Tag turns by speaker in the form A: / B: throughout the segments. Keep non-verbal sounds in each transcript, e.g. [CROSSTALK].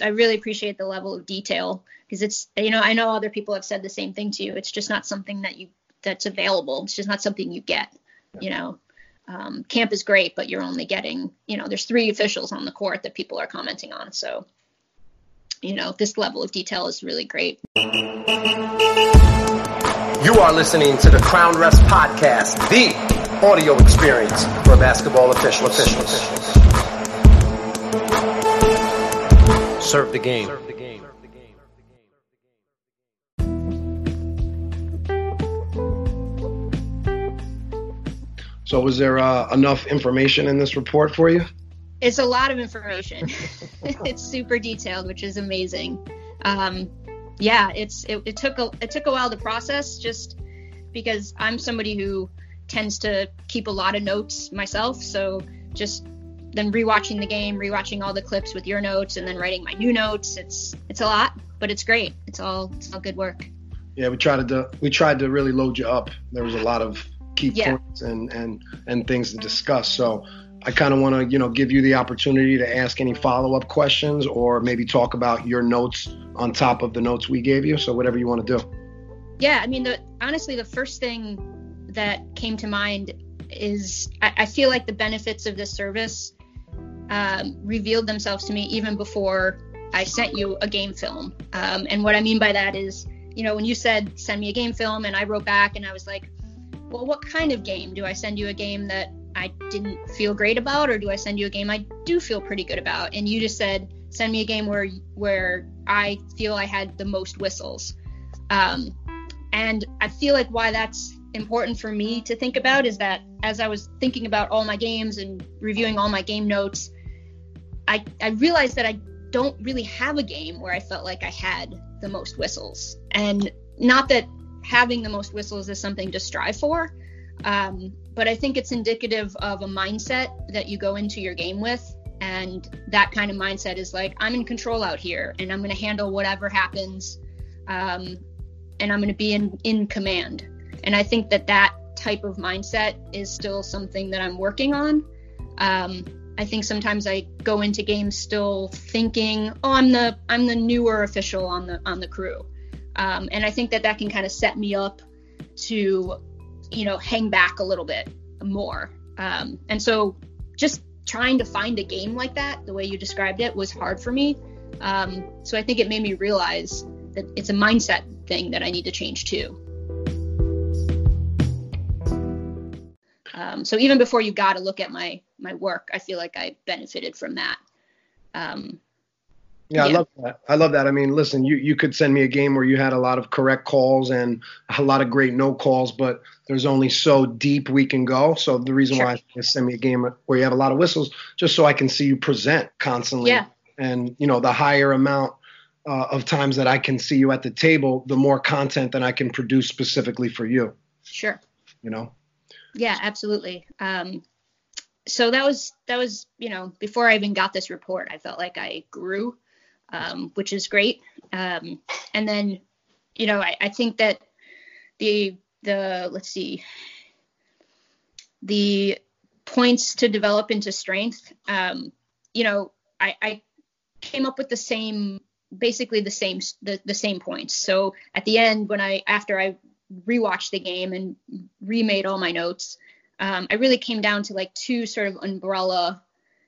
A: I really appreciate the level of detail because it's you know I know other people have said the same thing to you. It's just not something that you that's available. It's just not something you get. You know, um, camp is great, but you're only getting you know there's three officials on the court that people are commenting on. So you know this level of detail is really great.
B: You are listening to the Crown Refs Podcast, the audio experience for basketball official officials. Serve the game.
C: So, was there uh, enough information in this report for you?
A: It's a lot of information. [LAUGHS] it's super detailed, which is amazing. Um, yeah, it's it, it took a it took a while to process, just because I'm somebody who tends to keep a lot of notes myself. So just then rewatching the game, rewatching all the clips with your notes, and then writing my new notes. It's it's a lot, but it's great. It's all it's all good work.
C: Yeah, we tried to we tried to really load you up. There was a lot of key yeah. points and and and things to discuss. So I kind of want to you know give you the opportunity to ask any follow up questions or maybe talk about your notes on top of the notes we gave you. So whatever you want to do.
A: Yeah, I mean, the, honestly, the first thing that came to mind is I, I feel like the benefits of this service um, revealed themselves to me even before I sent you a game film. Um, and what I mean by that is, you know, when you said send me a game film, and I wrote back and I was like, well, what kind of game? Do I send you a game that I didn't feel great about, or do I send you a game I do feel pretty good about? And you just said, send me a game where where I feel I had the most whistles. Um, and I feel like why that's important for me to think about is that as I was thinking about all my games and reviewing all my game notes, I, I realized that I don't really have a game where I felt like I had the most whistles. And not that having the most whistles is something to strive for, um, but I think it's indicative of a mindset that you go into your game with. And that kind of mindset is like, I'm in control out here and I'm going to handle whatever happens. Um, and I'm going to be in, in command. And I think that that type of mindset is still something that I'm working on. Um, I think sometimes I go into games still thinking, "Oh, I'm the I'm the newer official on the on the crew," um, and I think that that can kind of set me up to, you know, hang back a little bit more. Um, and so, just trying to find a game like that, the way you described it, was hard for me. Um, so I think it made me realize that it's a mindset thing that I need to change too. Um, so even before you got to look at my my work, I feel like I benefited from that. Um,
C: yeah, yeah, I love that. I love that. I mean, listen, you you could send me a game where you had a lot of correct calls and a lot of great no calls, but there's only so deep we can go. So the reason sure. why I send me a game where you have a lot of whistles, just so I can see you present constantly.
A: Yeah.
C: And you know, the higher amount uh, of times that I can see you at the table, the more content that I can produce specifically for you.
A: Sure.
C: You know.
A: Yeah, absolutely. Um, so that was that was you know before I even got this report, I felt like I grew, um, which is great. Um, and then, you know, I, I think that the the let's see the points to develop into strength. Um, you know, I, I came up with the same basically the same the, the same points. So at the end, when I after I rewatched the game and remade all my notes, um, I really came down to like two sort of umbrella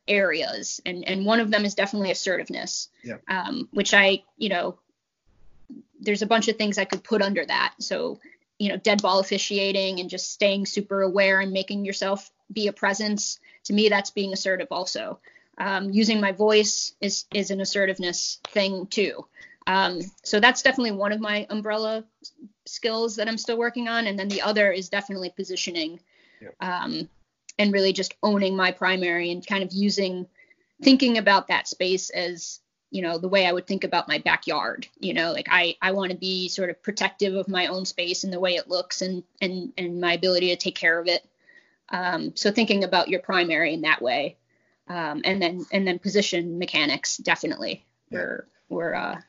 A: areas, and and one of them is definitely assertiveness,
C: yeah.
A: um, which I you know there's a bunch of things I could put under that. So you know dead ball officiating and just staying super aware and making yourself be a presence. To me, that's being assertive also. Um, using my voice is is an assertiveness thing too. Um, so that's definitely one of my umbrella skills that I'm still working on, and then the other is definitely positioning, yeah. um, and really just owning my primary and kind of using, thinking about that space as you know the way I would think about my backyard. You know, like I I want to be sort of protective of my own space and the way it looks and and and my ability to take care of it. Um, so thinking about your primary in that way um, and then and then position mechanics definitely were were uh,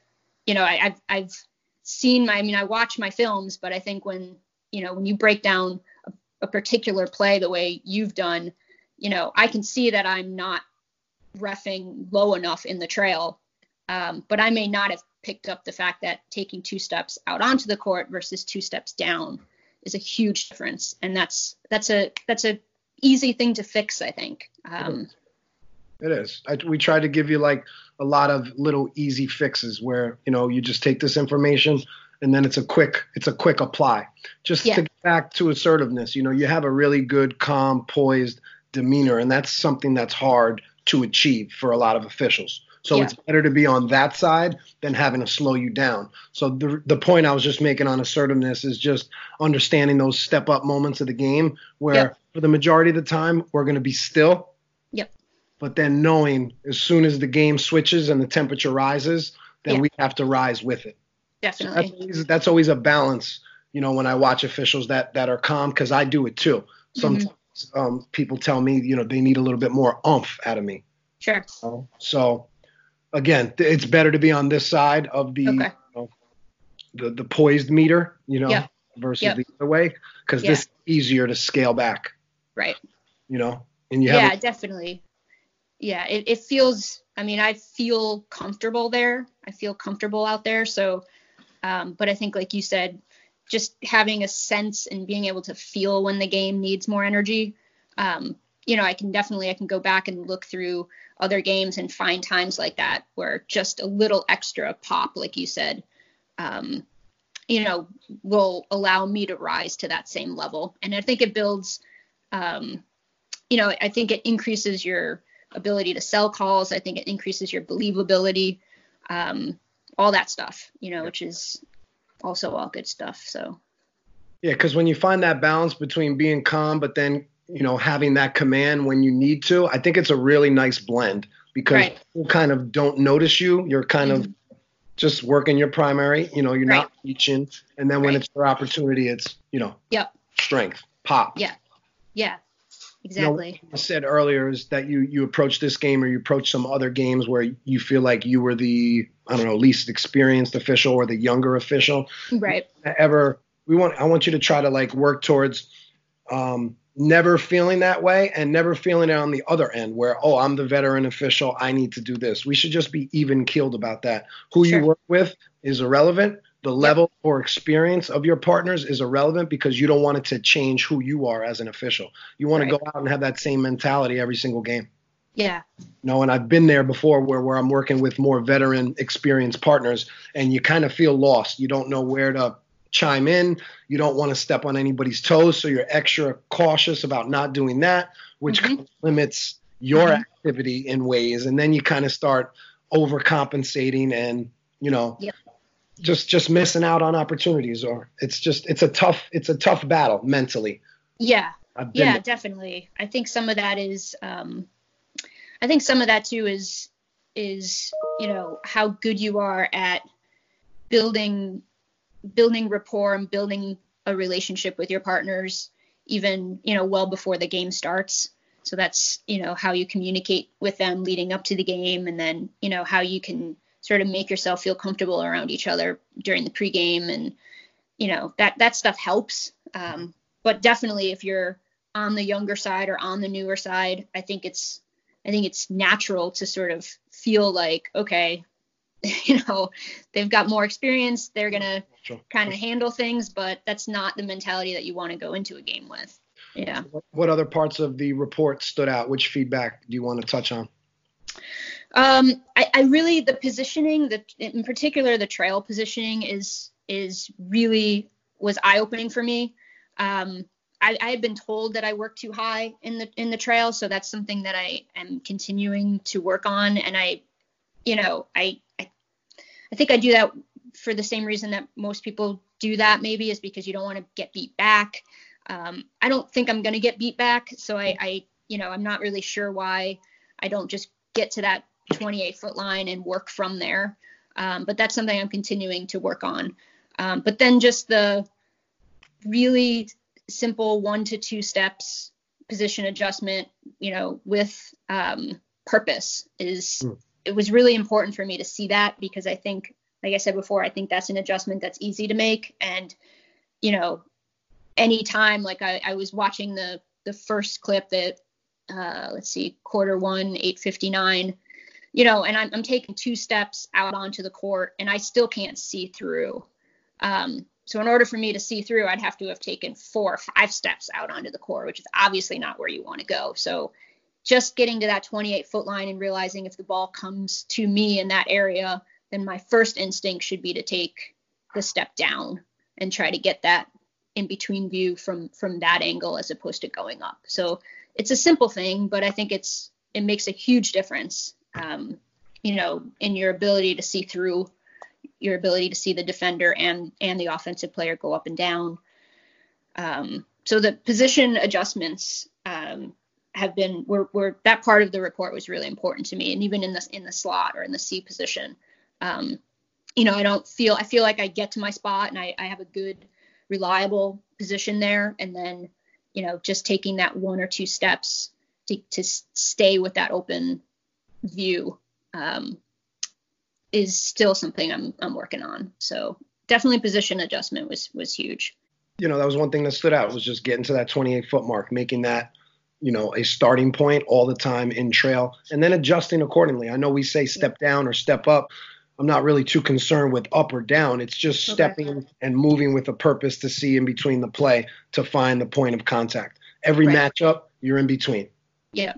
A: you know I, have I've seen my I mean I watch my films, but I think when you know when you break down a, a particular play the way you've done, you know I can see that I'm not refing low enough in the trail Um, but I may not have picked up the fact that taking two steps out onto the court versus two steps down is a huge difference, and that's that's a that's a easy thing to fix. I think. Um,
C: it is. I, we try to give you like a lot of little easy fixes where you know you just take this information and then it's a quick it's a quick apply. Just yeah. to get back to assertiveness, you know, you have a really good, calm, poised demeanor, and that's something that's hard to achieve for a lot of officials. So yeah. it's better to be on that side than having to slow you down. So the the point I was just making on assertiveness is just understanding those step up moments of the game where yep. for the majority of the time we're going to be still. But then knowing as soon as the game switches and the temperature rises, then yeah. we have to rise with it.
A: Definitely.
C: So that's, always, that's, always, a balance, you know, when I watch officials that that are calm because I do it too. Sometimes mm-hmm. um, people tell me, you know, they need a little bit more umph out of me.
A: Sure.
C: So again, it's better to be on this side of the okay. you know, the the poised meter, you know, versus yep. the other way because yeah. this is easier to scale back.
A: Right.
C: You know, and you
A: yeah, definitely. Yeah, it, it feels. I mean, I feel comfortable there. I feel comfortable out there. So, um, but I think, like you said, just having a sense and being able to feel when the game needs more energy. Um, you know, I can definitely I can go back and look through other games and find times like that where just a little extra pop, like you said, um, you know, will allow me to rise to that same level. And I think it builds, um, you know, I think it increases your ability to sell calls. I think it increases your believability, um, all that stuff, you know, which is also all good stuff. So.
C: Yeah, because when you find that balance between being calm but then you know, having that command when you need to. I think it's a really nice blend because right. people kind of don't notice you. You're kind mm-hmm. of just working your primary, you know, you're right. not reaching. And then when right. it's your opportunity, it's, you know,
A: yep.
C: strength, pop.
A: Yeah. Yeah. Exactly.
C: You know, I said earlier is that you you approach this game or you approach some other games where you feel like you were the I don't know least experienced official or the younger official.
A: Right.
C: Ever we want I want you to try to like work towards um, never feeling that way and never feeling it on the other end where oh i'm the veteran official i need to do this we should just be even keeled about that who sure. you work with is irrelevant the level or experience of your partners is irrelevant because you don't want it to change who you are as an official you want right. to go out and have that same mentality every single game
A: yeah
C: no and i've been there before where, where i'm working with more veteran experienced partners and you kind of feel lost you don't know where to chime in. You don't want to step on anybody's toes, so you're extra cautious about not doing that, which mm-hmm. limits your mm-hmm. activity in ways. And then you kind of start overcompensating and, you know, yep. Just just missing out on opportunities or it's just it's a tough it's a tough battle mentally.
A: Yeah. Yeah, there. definitely. I think some of that is um I think some of that too is is, you know, how good you are at building building rapport and building a relationship with your partners even you know well before the game starts so that's you know how you communicate with them leading up to the game and then you know how you can sort of make yourself feel comfortable around each other during the pregame. And you know that that stuff helps. Um, but definitely if you're on the younger side or on the newer side i think it's i think it's natural to sort of feel like okay [LAUGHS] you know they've got more experience. They're going to sure. kind of handle things but that's not the mentality that you want to go into a game with. Yeah.
C: What other parts of the report stood out? Which feedback do you want to touch on
A: um, I, I really the positioning the in particular the trail positioning is is really was eye opening for me um, I, I, had been told that I work too high in the in the trail, so that's something that I am continuing to work on. And I, you know, I I think I do that for the same reason that most people do that maybe is because you don't want to get beat back. Um, I don't think I'm going to get beat back. So I, I, you know, I'm not really sure why I don't just get to that 28 foot line and work from there. Um, but that's something I'm continuing to work on. Um, but then just the really simple one to two steps position adjustment, you know, with um, purpose is mm it was really important for me to see that because I think, like I said before, I think that's an adjustment that's easy to make. And, you know, anytime like I, I was watching the the first clip that uh, let's see, quarter one, 859. You know, and I'm, I'm taking two steps out onto the court and I still can't see through. Um, so in order for me to see through, I'd have to have taken four or five steps out onto the court, which is obviously not where you want to go. So just getting to that 28 foot line and realizing if the ball comes to me in that area, then my first instinct should be to take the step down and try to get that in between view from from that angle as opposed to going up. So it's a simple thing, but I think it's it makes a huge difference. Um, you know, in your ability to see through, your ability to see the defender and and the offensive player go up and down. Um, so the position adjustments um, have been were, were that part of the report was really important to me, and even in the in the slot or in the C position, um, you know, I don't feel I feel like I get to my spot and I, I have a good reliable position there, and then you know just taking that one or two steps to, to stay with that open view um, is still something I'm I'm working on. So definitely position adjustment was was huge.
C: You know, that was one thing that stood out was just getting to that 28 foot mark, making that you know a starting point all the time in trail, and then adjusting accordingly. I know we say step down or step up. I'm not really too concerned with up or down. It's just okay. stepping and moving with a purpose to see in between the play to find the point of contact. Every right. matchup, you're in between.
A: Yeah.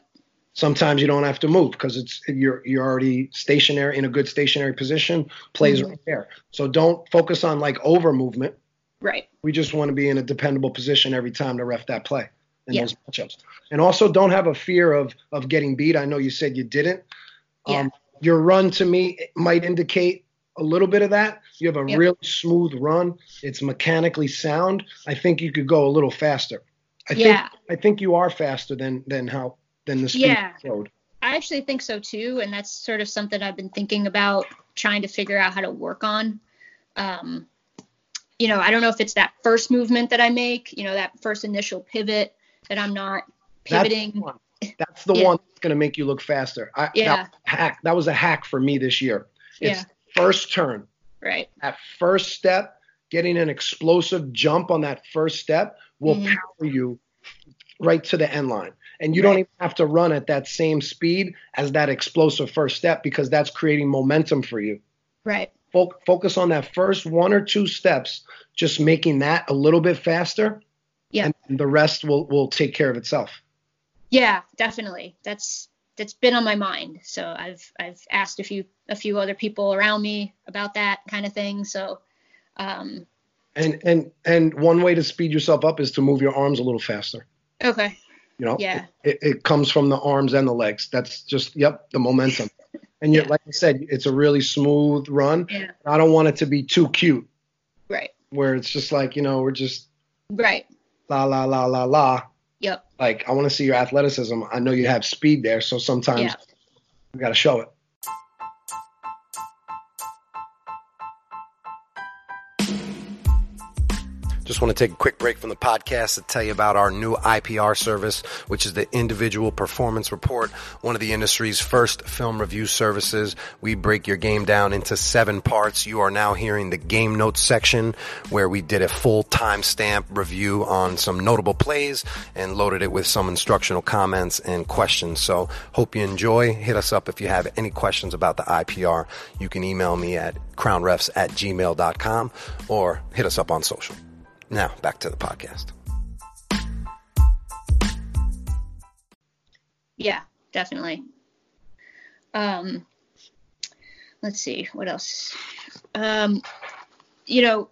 C: Sometimes you don't have to move because it's you're you're already stationary in a good stationary position. Plays mm-hmm. right there. So don't focus on like over movement.
A: Right.
C: We just want to be in a dependable position every time to ref that play in yeah. those matchups. And also don't have a fear of of getting beat. I know you said you didn't.
A: Yeah. Um,
C: your run to me might indicate a little bit of that. You have a yep. really smooth run. It's mechanically sound. I think you could go a little faster. I
A: yeah.
C: think I think you are faster than than how than the speed
A: yeah. I actually think so too, and that's sort of something I've been thinking about trying to figure out how to work on. Um, you know, I don't know if it's that first movement that I make, you know, that first initial pivot that I'm not pivoting.
C: That's the one, [LAUGHS] that's the yeah. one that's going to make you look faster. I,
A: yeah.
C: That, hack, that was a hack for me this year. It's
A: yeah.
C: first turn.
A: Right.
C: That first step, getting an explosive jump on that first step will mm-hmm. power you right to the end line. And you right. don't even have to run at that same speed as that explosive first step because that's creating momentum for you.
A: Right.
C: focus on that first one or two steps, just making that a little bit faster.
A: Yeah.
C: And the rest will will take care of itself.
A: Yeah, definitely. That's that's been on my mind. So I've I've asked a few a few other people around me about that kind of thing. So um
C: and and and one way to speed yourself up is to move your arms a little faster.
A: Okay.
C: You know,
A: yeah.
C: It, it comes from the arms and the legs. That's just yep, the momentum. And you yeah. like I said, it's a really smooth run.
A: Yeah.
C: I don't want it to be too cute.
A: Right.
C: Where it's just like, you know, we're just
A: Right.
C: La la la la la.
A: Yep.
C: Like I want to see your athleticism. I know you have speed there, so sometimes yeah. we got to show it.
B: Just want to take a quick break from the podcast to tell you about our new IPR service, which is the Individual Performance Report, one of the industry's first film review services. We break your game down into seven parts. You are now hearing the game notes section where we did a full timestamp review on some notable plays and loaded it with some instructional comments and questions. So hope you enjoy. Hit us up if you have any questions about the IPR. You can email me at crownrefs at gmail.com or hit us up on social. Now, back to the podcast.
A: Yeah, definitely. Um, let's see what else. Um, you know,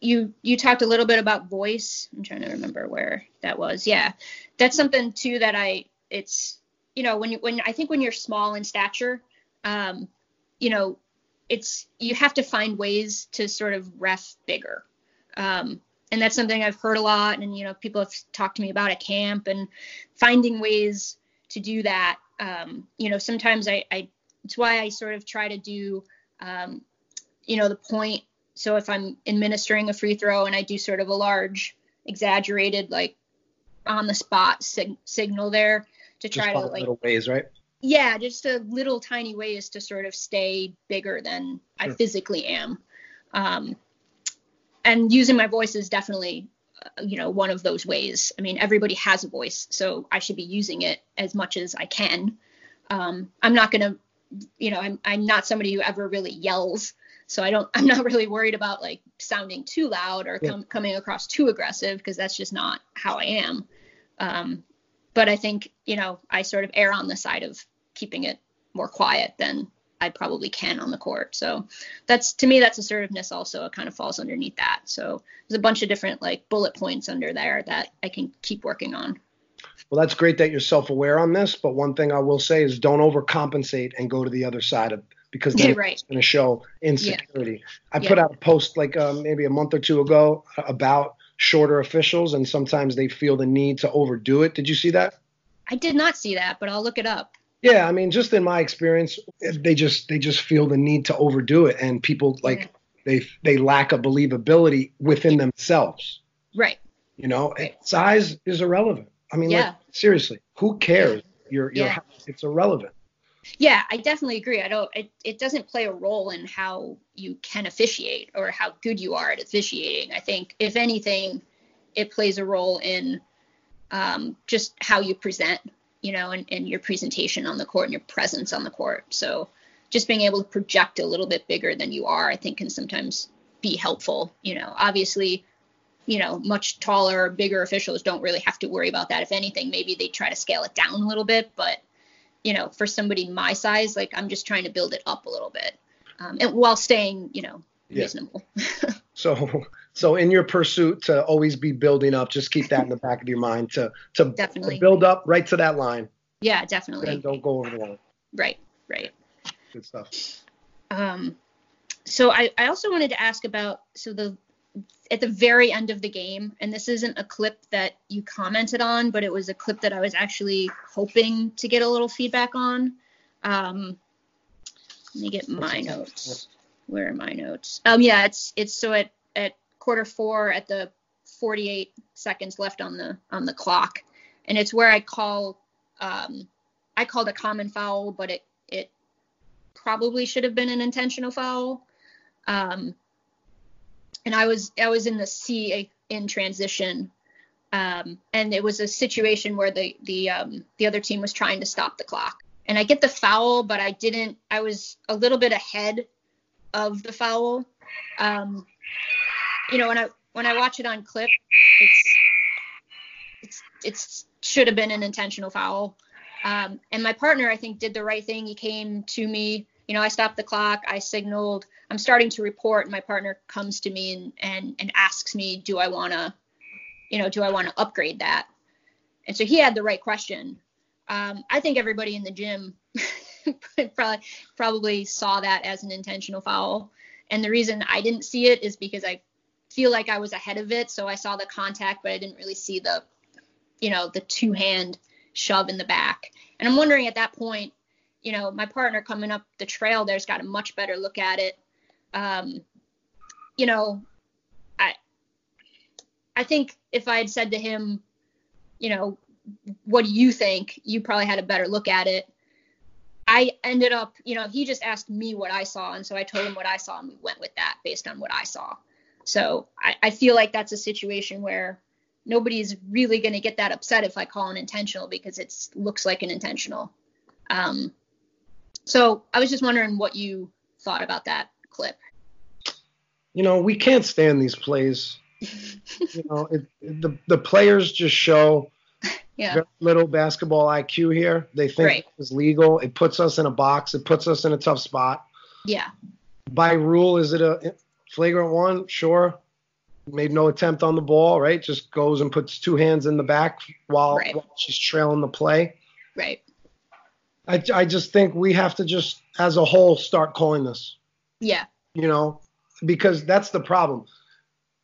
A: you you talked a little bit about voice. I'm trying to remember where that was. Yeah, that's something too that I. It's you know when you when I think when you're small in stature, um, you know, it's you have to find ways to sort of ref bigger. Um, and that's something I've heard a lot, and you know, people have talked to me about at camp and finding ways to do that. Um, you know, sometimes I, I, it's why I sort of try to do, um, you know, the point. So if I'm administering a free throw and I do sort of a large, exaggerated, like on the spot sig- signal there to try to like
C: little ways, right?
A: Yeah, just a little tiny ways to sort of stay bigger than sure. I physically am. Um, and using my voice is definitely uh, you know one of those ways. I mean everybody has a voice so i should be using it as much as i can. Um, I'm not gonna, you know, I'm I'm not somebody who ever really yells, so I don't [LAUGHS] I'm not really worried about like sounding too loud or com- coming across too aggressive because that's just not how I am. Um, but I think you know I sort of err on the side of keeping it more quiet than I probably can on the court. So that's to me that's assertiveness also it kind of falls underneath that. So there's a bunch of different like bullet points under there that I can keep working on.
C: Well, that's great that you're self-aware on this, but one thing I will say is don't overcompensate and go to the other side of because then [LAUGHS]
A: right.
C: it's going to show insecurity.
A: Yeah.
C: I
A: yeah.
C: put out a post like um, maybe a month or two ago about shorter officials, and sometimes they feel the need to overdo it. Did you see that?
A: I did not see that, but I'll look it up.
C: Yeah, I mean, just in my experience, they just they just feel the need to overdo it, and people like yeah. they they lack a believability within themselves.
A: Right.
C: You know,
A: right.
C: size is irrelevant. I mean,
A: yeah.
C: like, seriously, who cares? Your your
A: yeah.
C: it's irrelevant.
A: Yeah, I definitely agree. I don't. It, it doesn't play a role in how you can officiate or how good you are at officiating. I think if anything, it plays a role in um, just how you present, you know, and, and your presentation on the court and your presence on the court. So just being able to project a little bit bigger than you are, I think, can sometimes be helpful. You know, obviously, you know, much taller, bigger officials don't really have to worry about that. If anything, maybe they try to scale it down a little bit, but you know, for somebody my size, like I'm just trying to build it up a little bit, um, and while staying, you know, reasonable. [LAUGHS]
C: So, so in your pursuit to always be building up, just keep that in the back of your mind to to,
A: definitely
C: to build up right to that line.
A: Yeah, definitely.
C: And don't go over the line.
A: Right, right.
C: Good stuff.
A: Um, so I I also wanted to ask about so the at the very end of the game, and this isn't a clip that you commented on, but it was a clip that I was actually hoping to get a little feedback on. Um, let me get my notes. Where are my notes? Um, yeah, it's it's so at at quarter four at the 48 seconds left on the on the clock, and it's where I call um, I called a common foul, but it it probably should have been an intentional foul. Um, and I was I was in the C in transition, um, and it was a situation where the the um, the other team was trying to stop the clock, and I get the foul, but I didn't. I was a little bit ahead of the foul. Um, you know, when I when I watch it on clip, it's it's it's should have been an intentional foul. Um, and my partner, I think, did the right thing. He came to me. You know, I stopped the clock. I signaled. I'm starting to report. And my partner comes to me and and and asks me, do I want to, you know, do I want to upgrade that? And so he had the right question. Um, I think everybody in the gym [LAUGHS] probably probably saw that as an intentional foul. And the reason I didn't see it is because I feel like I was ahead of it. So I saw the contact, but I didn't really see the, you know, the two hand shove in the back. And I'm wondering at that point, you know, my partner coming up the trail there's got a much better look at it. Um, you know, I I think if I had said to him, you know, what do you think? You probably had a better look at it. I ended up, you know, he just asked me what I saw, and so I told him what I saw, and we went with that based on what I saw. So I, I feel like that's a situation where nobody's really going to get that upset if I call an intentional because it looks like an intentional. Um, so I was just wondering what you thought about that clip.
C: You know, we can't stand these plays. [LAUGHS] you know, it, it, the the players just show [LAUGHS]
A: yeah.
C: very little basketball IQ here. They think
A: right.
C: it's legal. It puts us in a box. It puts us in a tough spot.
A: Yeah.
C: By rule, is it a flagrant one? Sure. Made no attempt on the ball, right? Just goes and puts two hands in the back while,
A: right.
C: while she's trailing the play.
A: Right.
C: I, I just think we have to just, as a whole, start calling this.
A: Yeah.
C: You know, because that's the problem.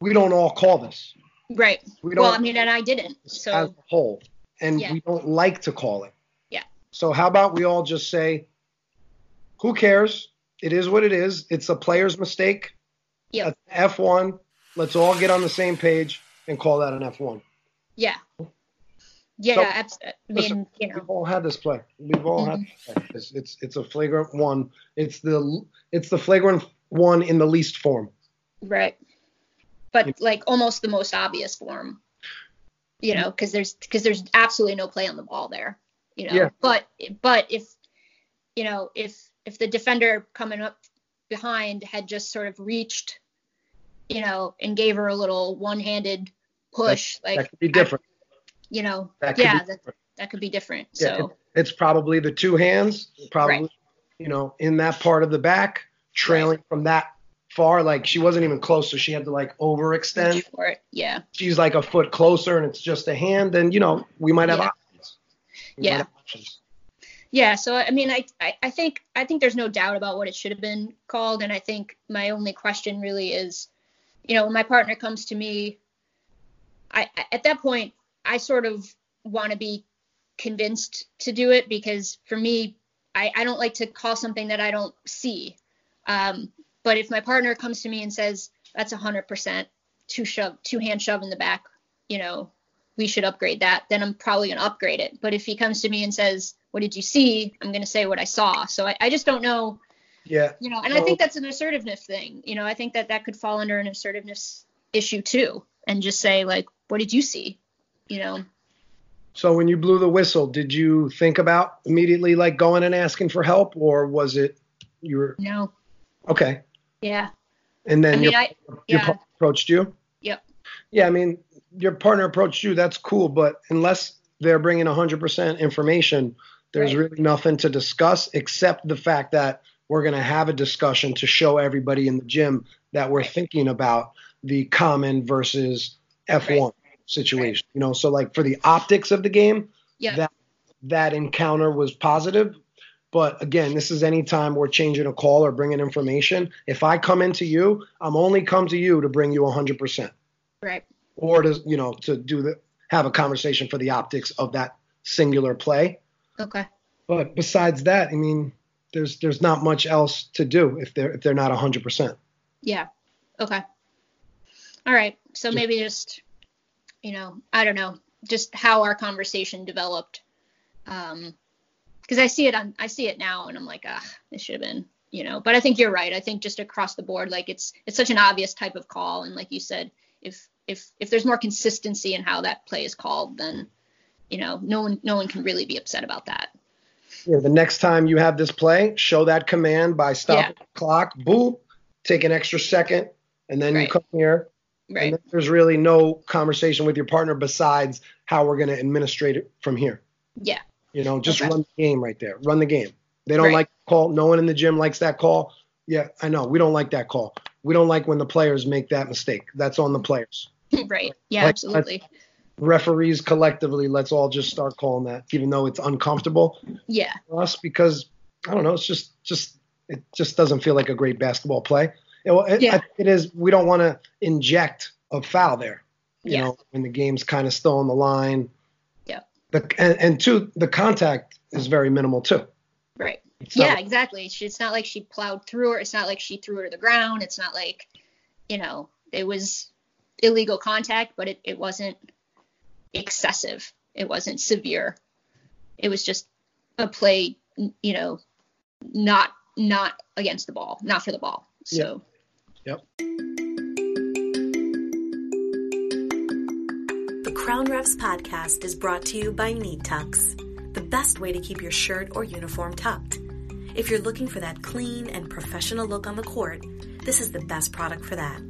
C: We don't all call this.
A: Right.
C: We don't,
A: well, I mean, and I didn't. So
C: as a whole, and
A: Yeah.
C: we don't like to call it.
A: Yeah.
C: So how about we all just say, who cares? It is what it is. It's a player's mistake.
A: Yep.
C: F one. Let's all get on the same page and call that an F one.
A: yeah. Yeah,
C: So,
A: abs- I mean,
C: listen,
A: you know,
C: We've all had this play. We've all had mm-hmm. this play. It's, it's it's a flagrant one. It's the it's the flagrant one in the least form.
A: right. But like almost the most obvious form, you know, because there's because there's absolutely no play on the ball there, you know.
C: Yeah.
A: But but if you know, if if the defender coming up behind had just sort of reached, you know, and gave her a little one-handed push,
C: that,
A: like
C: that could be different.
A: I, you know,
C: That could
A: yeah,
C: be
A: that, that could be different.
C: Yeah,
A: so
C: it- it's probably the two hands, probably
A: Right.
C: you know, in that part of the back, trailing from that far. Like she wasn't even close, so she had to like overextend.
A: for it. Yeah.
C: She's like a foot closer, and it's just a hand. Then you know we might have
A: Yeah.
C: options. We
A: Yeah.
C: have options.
A: Yeah, so I mean, I, I I think I think there's no doubt about what it should have been called, and I think my only question really is, you know, when my partner comes to me, I at that point I sort of want to be convinced to do it because for me, I I don't like to call something that I don't see. Um, but if my partner comes to me and says that's 100% two shove two hand shove in the back, you know, we should upgrade that, then I'm probably going to upgrade it. But if he comes to me and says, What did you see? I'm going to say what I saw. So I, I just don't know,
C: Yeah,
A: you know, and I think that's an assertiveness thing. You know, I think that that could fall under an assertiveness issue too. And just say, like, What did you see? You know,
C: So when you blew the whistle, did you think about immediately like going and asking for help, or was it you were
A: no.
C: okay?
A: Yeah.
C: And then
A: I mean,
C: your,
A: I,
C: your
A: yeah.
C: partner approached you.
A: Yep.
C: Yeah, I mean, your partner approached you. That's cool, but unless they're bringing 100% information, there's
A: Right.
C: really nothing to discuss except the fact that we're going to have a discussion to show everybody in the gym that we're thinking about the common versus F1 situation. You know, so like for the optics of the game,
A: Yeah.
C: that that encounter was positive. But again, this is any time we're changing a call or bringing information. If I come into you, I'm only come to you to bring you 100%,
A: Right.
C: or to you know to do the have a conversation for the optics of that singular play.
A: Okay.
C: But besides that, I mean, there's there's not much else to do if they're if they're not 100%.
A: Yeah. Okay. All right. So maybe just, you know, I don't know, just how our conversation developed. Um, because I see it on, I see it now, and I'm like, ah, this should have been, you know. But I think you're right. I think just across the board, like it's it's such an obvious type of call, and like you said, if if if there's more consistency in how that play is called, then, you know, no one no one can really be upset about that.
C: Yeah, the next time you have this play, show that command by stopping the clock, boop, take an extra second, and then you come here. And
A: Right.
C: then there's really no conversation with your partner besides how we're going to administrate it from here.
A: Yeah.
C: You know, just
A: Okay.
C: run the game right there. Run the game. They don't
A: Right.
C: like the call. No one in the gym likes that call. Yeah, I know. We don't like that call. We don't like when the players make that mistake. That's on the players. [LAUGHS]
A: right. Yeah.
C: Like,
A: absolutely.
C: Referees collectively, let's all just start calling that, even though it's uncomfortable
A: Yeah.
C: for us because I don't know. It's just just it just doesn't feel like a great basketball play. It, it,
A: Yeah.
C: It is. We don't want to inject a foul there. You
A: Yeah.
C: know, when the game's kind of still on the line.
A: Yeah.
C: The and, and two, the contact is very minimal too.
A: Right.
C: Not
A: yeah, exactly. She, it's not like she plowed through her. It's not like she threw her to the ground. It's not like, you know, it was illegal contact, but it, it wasn't excessive. It wasn't severe. It was just a play, you know, not not against the ball, not for the ball. So Yep.
D: The Crown Refs podcast is brought to you by Neat Tucks, the best way to keep your shirt or uniform tucked. If you're looking for that clean and professional look on the court, this is the best product for that.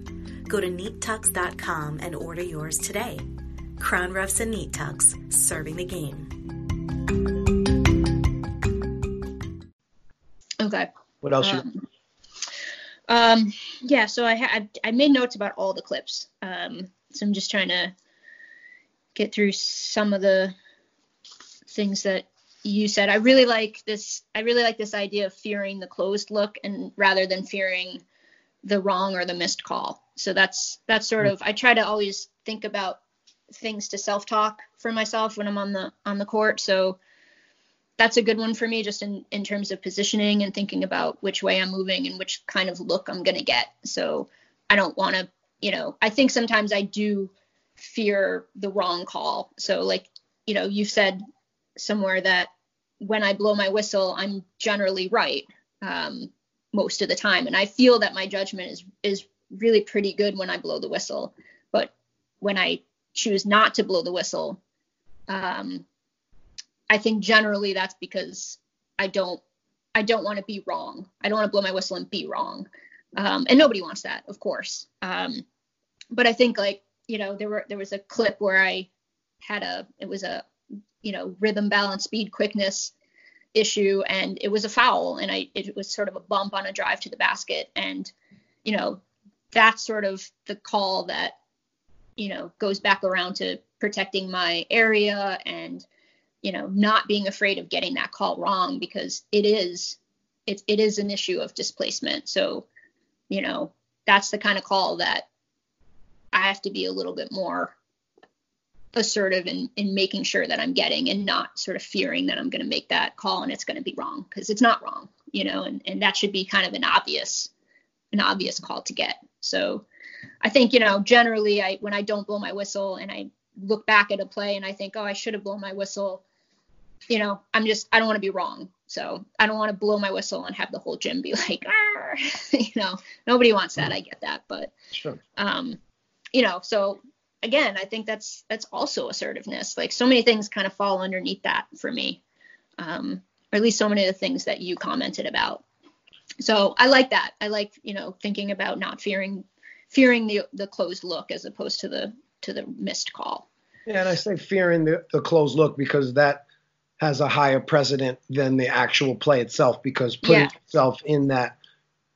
D: Go to neattucks.com and order yours today. Crown Refs and Neat Tucks, serving the game.
A: okay.
C: What else? you
A: Um, um, yeah, so I had I made notes about all the clips. Um, so I'm just trying to get through some of the things that you said. I really like this. I really like this idea of fearing the closed look and rather than fearing the wrong or the missed call. So that's that's sort of I try to always think about things to self-talk for myself when I'm on the on the court. So that's a good one for me just in in terms of positioning and thinking about which way I'm moving and which kind of look I'm going to get. So I don't want to, you know, I think sometimes I do fear the wrong call. So like, you know, you've said somewhere that when I blow my whistle, I'm generally right um, most of the time, and I feel that my judgment is is really pretty good when I blow the whistle. But when I choose not to blow the whistle, um, I think generally that's because I don't I don't want to be wrong. I don't want to blow my whistle and be wrong. Um, and nobody wants that, of course. Um, but I think like you know there were there was a clip where I had a it was a you know rhythm balance speed quickness issue and it was a foul and I it was sort of a bump on a drive to the basket and you know that's sort of the call that you know goes back around to protecting my area and you know not being afraid of getting that call wrong because it is it, it is an issue of displacement. So you know that's the kind of call that i have to be a little bit more assertive in in making sure that i'm getting and not sort of fearing that i'm going to make that call and it's going to be wrong because it's not wrong you know and and that should be kind of an obvious an obvious call to get. So I think, you know, generally I when I don't blow my whistle and I look back at a play and I think, oh, I should have blown my whistle, you know, I'm just I don't want to be wrong. So I don't want to blow my whistle and have the whole gym be [LAUGHS] like, [LAUGHS] you know, nobody wants that. I get that, but
C: sure.
A: um, you know, so again, I think that's that's also assertiveness. Like so many things kind of fall underneath that for me, um, or at least so many of the things that you commented about. So I like that. I like you know thinking about not fearing fearing the the closed look as opposed to the to the missed call.
C: Yeah, and I say fearing the, the closed look because that has a higher precedent than the actual play itself because putting yeah. yourself in that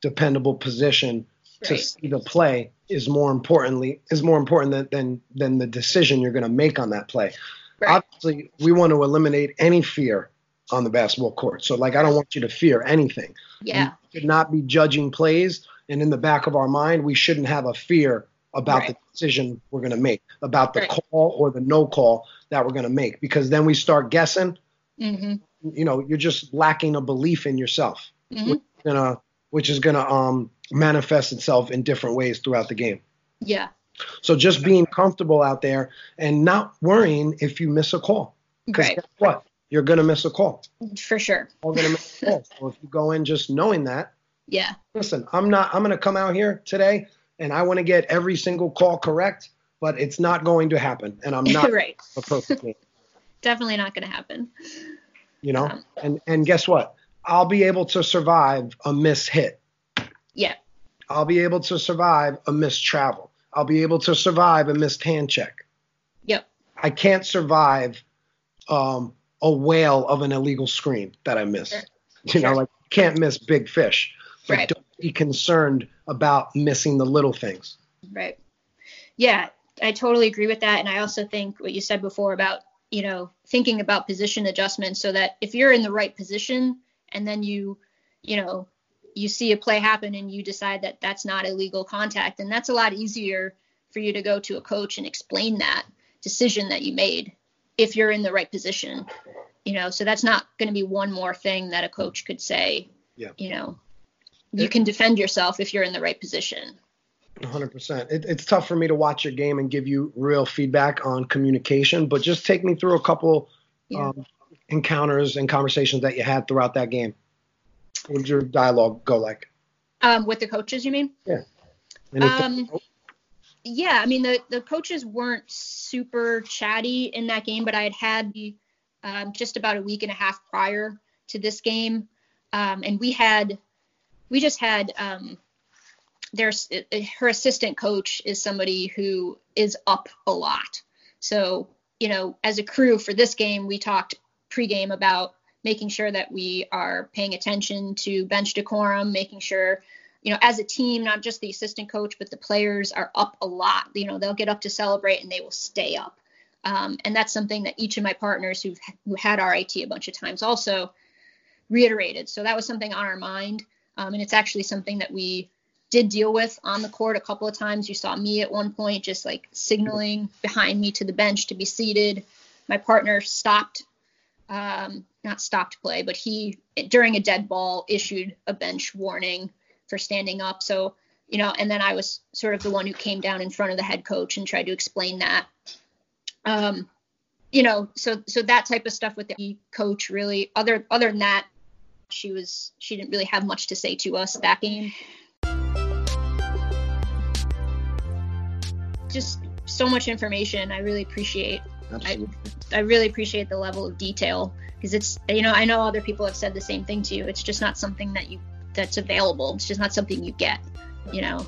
C: dependable position right. to see the play is more importantly is more important than than, than the decision you're going to make on that play. Right. Obviously, we want to eliminate any fear on the basketball court. So like I don't want you to fear anything.
A: Yeah.
C: You should not be judging plays and in the back of our mind, we shouldn't have a fear about right. the decision we're going to make, about the right. call or the no call that we're going to make, because then we start guessing. Mm-hmm. You know, you're just lacking a belief in yourself, mm-hmm. which, is gonna, which is gonna um, manifest itself in different ways throughout the game.
A: Yeah.
C: So just being comfortable out there and not worrying if you miss a call. Because right. guess what? You're gonna miss a call.
A: For sure.
C: You're gonna miss a call. so if you go in just knowing that,
A: yeah.
C: Listen, I'm not, I'm going to come out here today and I want to get every single call correct, but it's not going to happen. And I'm [LAUGHS] not
A: right.
C: a perfect game.
A: Definitely not going to happen.
C: You know, um, and, and guess what? I'll be able to survive a miss hit.
A: Yeah.
C: I'll be able to survive a missed travel. I'll be able to survive a missed hand check.
A: Yep.
C: I can't survive um, a whale of an illegal screen that I miss. Sure. You sure. know, like can't miss big fish but right. don't be concerned about missing the little things.
A: Right. Yeah, I totally agree with that. And I also think what you said before about, you know, thinking about position adjustments so that if you're in the right position and then you, you know, you see a play happen and you decide that that's not illegal contact, and that's a lot easier for you to go to a coach and explain that decision that you made if you're in the right position. You know, so that's not going to be one more thing that a coach could say.
C: Yeah.
A: You know, you can defend yourself if you're in the right position.
C: 100%. It, it's tough for me to watch your game and give you real feedback on communication, but just take me through a couple yeah. um, encounters and conversations that you had throughout that game. What did your dialogue go like?
A: Um, with the coaches, you mean?
C: Yeah.
A: Um, yeah, I mean the the coaches weren't super chatty in that game, but I had had the um, just about a week and a half prior to this game, um, and we had we just had um, there's her assistant coach is somebody who is up a lot. So, you know, as a crew for this game, we talked pregame about making sure that we are paying attention to bench decorum, making sure, you know, as a team, not just the assistant coach, but the players are up a lot. You know, they'll get up to celebrate and they will stay up. Um, and that's something that each of my partners who've who had RIT a bunch of times also reiterated. So that was something on our mind. Um, and it's actually something that we did deal with on the court a couple of times. You saw me at one point just like signaling behind me to the bench to be seated. My partner stopped, um, not stopped play, but he during a dead ball issued a bench warning for standing up. So, you know, and then I was sort of the one who came down in front of the head coach and tried to explain that. Um, you know, so so that type of stuff with the coach really. Other other than that, she was she didn't really have much to say to us that game. Just so much information. I really appreciate. I, I really appreciate the level of detail because it's you know I know other people have said the same thing to you. It's just not something that you that's available. It's just not something you get. You know,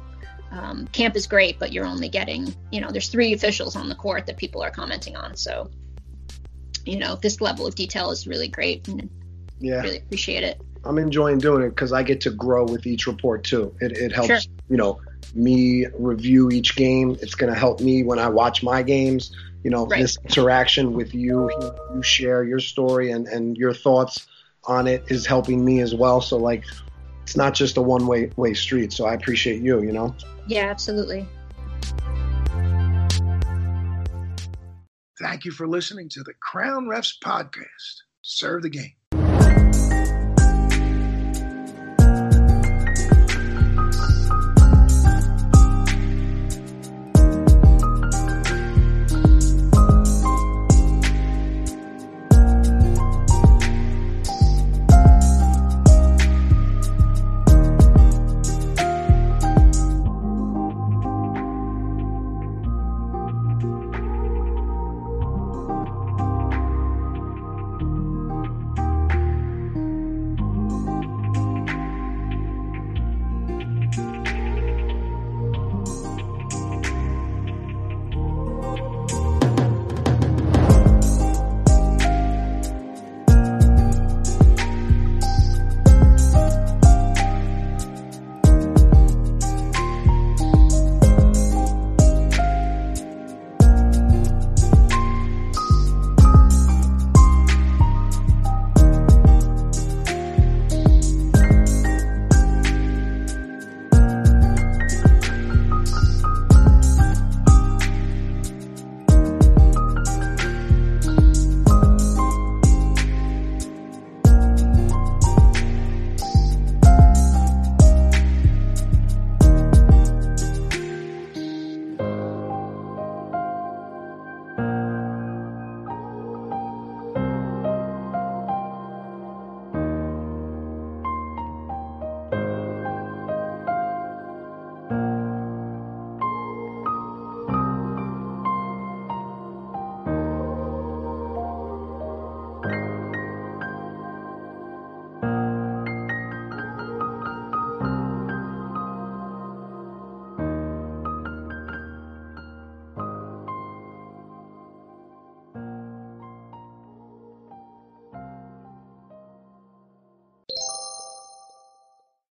A: um, camp is great, but you're only getting you know there's three officials on the court that people are commenting on. So you know this level of detail is really great and yeah, really appreciate it.
C: I'm enjoying doing it because I get to grow with each report too. It, it helps, sure. you know, me review each game. It's going to help me when I watch my games you know right. this interaction with you you share your story and and your thoughts on it is helping me as well so like it's not just a one way way street so i appreciate you you know?
A: Yeah absolutely.
E: Thank you for listening to the crown refs podcast. Serve the game